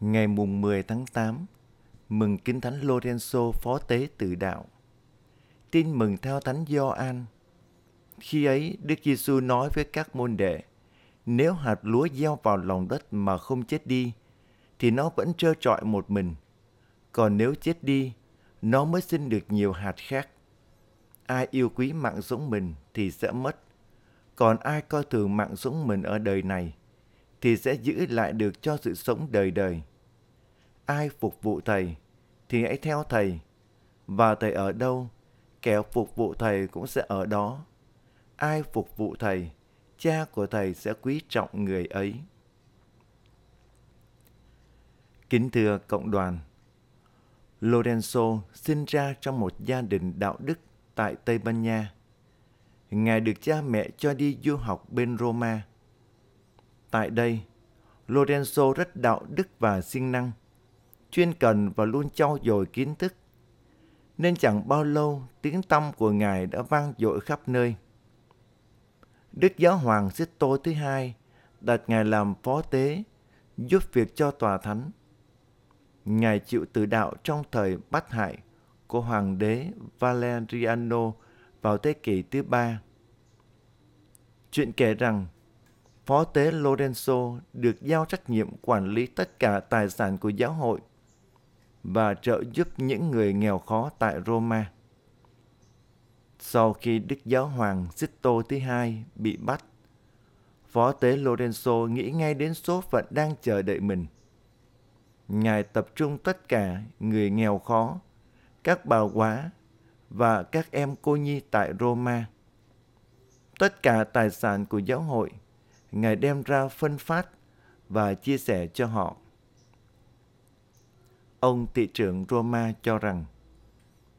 Ngày mùng 10 tháng 8, mừng Kinh Thánh Lorenzo phó tế tự đạo. Tin mừng theo Thánh Gioan. Khi ấy, Đức Giêsu nói với các môn đệ, nếu hạt lúa gieo vào lòng đất mà không chết đi, thì nó vẫn trơ trọi một mình. Còn nếu chết đi, nó mới sinh được nhiều hạt khác. Ai yêu quý mạng sống mình thì sẽ mất. Còn ai coi thường mạng sống mình ở đời này, thì sẽ giữ lại được cho sự sống đời đời. Ai phục vụ Thầy thì hãy theo Thầy. Và Thầy ở đâu, kẻ phục vụ Thầy cũng sẽ ở đó. Ai phục vụ Thầy, cha của Thầy sẽ quý trọng người ấy. Kính thưa cộng đoàn, Lorenzo sinh ra trong một gia đình đạo đức tại Tây Ban Nha. Ngài được cha mẹ cho đi du học bên Roma. Tại đây, Lorenzo rất đạo đức và siêng năng, chuyên cần và luôn trau dồi kiến thức. Nên chẳng bao lâu tiếng tăm của Ngài đã vang dội khắp nơi. Đức Giáo Hoàng Sito thứ hai đặt Ngài làm phó tế, giúp việc cho tòa thánh. Ngài chịu tử đạo trong thời bắt hại của Hoàng đế Valeriano vào thế kỷ thứ ba. Chuyện kể rằng, Phó tế Lorenzo được giao trách nhiệm quản lý tất cả tài sản của giáo hội và trợ giúp những người nghèo khó tại Roma. Sau khi Đức Giáo hoàng Sito thứ hai bị bắt, Phó tế Lorenzo nghĩ ngay đến số phận đang chờ đợi mình. Ngài tập trung tất cả người nghèo khó, các bà quá và các em cô nhi tại Roma. Tất cả tài sản của giáo hội – Ngài đem ra phân phát và chia sẻ cho họ. Ông thị trưởng Roma cho rằng,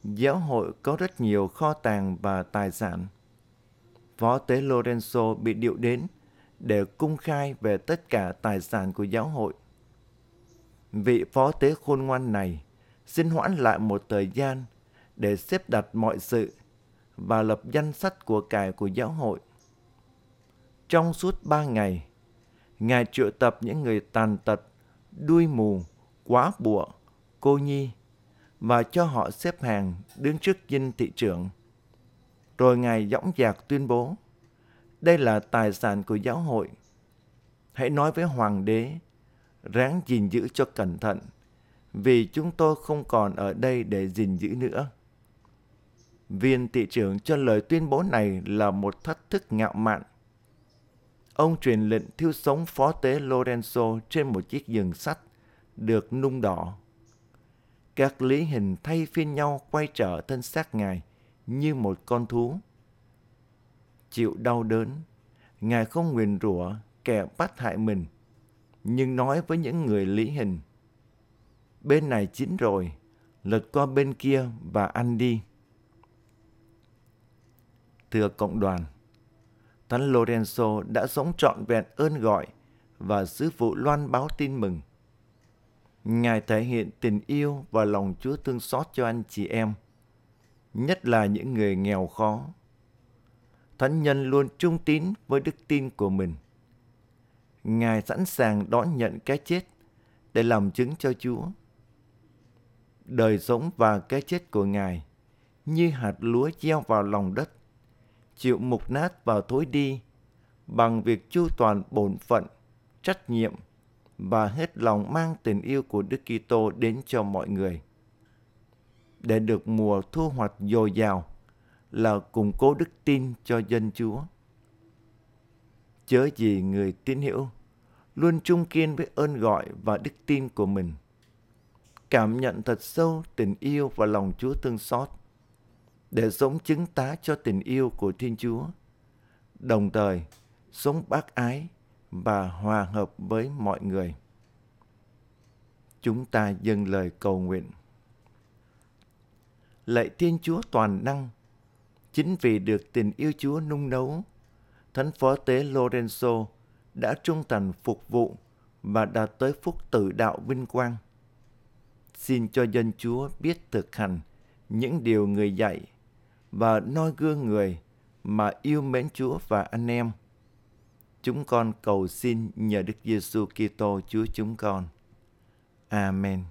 giáo hội có rất nhiều kho tàng và tài sản. Phó tế Lorenzo bị điệu đến để cung khai về tất cả tài sản của giáo hội. Vị phó tế khôn ngoan này xin hoãn lại một thời gian để xếp đặt mọi sự và lập danh sách của cải của giáo hội trong suốt ba ngày. Ngài triệu tập những người tàn tật, đuôi mù, quá bụa, cô nhi và cho họ xếp hàng đứng trước dinh thị trưởng. Rồi Ngài dõng dạc tuyên bố, đây là tài sản của giáo hội. Hãy nói với Hoàng đế, ráng gìn giữ cho cẩn thận, vì chúng tôi không còn ở đây để gìn giữ nữa. Viên thị trưởng cho lời tuyên bố này là một thách thức ngạo mạn Ông truyền lệnh thiêu sống phó tế Lorenzo trên một chiếc giường sắt được nung đỏ. Các lý hình thay phiên nhau quay trở thân xác Ngài như một con thú. Chịu đau đớn, Ngài không nguyền rủa kẻ bắt hại mình, nhưng nói với những người lý hình. Bên này chín rồi, lật qua bên kia và ăn đi. Thưa cộng đoàn, Thánh Lorenzo đã sống trọn vẹn ơn gọi và sứ vụ loan báo tin mừng. Ngài thể hiện tình yêu và lòng Chúa thương xót cho anh chị em, nhất là những người nghèo khó. Thánh nhân luôn trung tín với đức tin của mình. Ngài sẵn sàng đón nhận cái chết để làm chứng cho Chúa. Đời sống và cái chết của Ngài như hạt lúa gieo vào lòng đất chịu mục nát và thối đi bằng việc chu toàn bổn phận, trách nhiệm và hết lòng mang tình yêu của Đức Kitô đến cho mọi người. Để được mùa thu hoạch dồi dào là củng cố đức tin cho dân Chúa. Chớ gì người tín hữu luôn trung kiên với ơn gọi và đức tin của mình. Cảm nhận thật sâu tình yêu và lòng Chúa thương xót để sống chứng tá cho tình yêu của Thiên Chúa, đồng thời sống bác ái và hòa hợp với mọi người. Chúng ta dâng lời cầu nguyện. Lạy Thiên Chúa toàn năng, chính vì được tình yêu Chúa nung nấu, Thánh Phó Tế Lorenzo đã trung thành phục vụ và đạt tới phúc tự đạo vinh quang. Xin cho dân Chúa biết thực hành những điều người dạy và noi gương người mà yêu mến Chúa và anh em. Chúng con cầu xin nhờ Đức Giêsu Kitô, Chúa chúng con. Amen.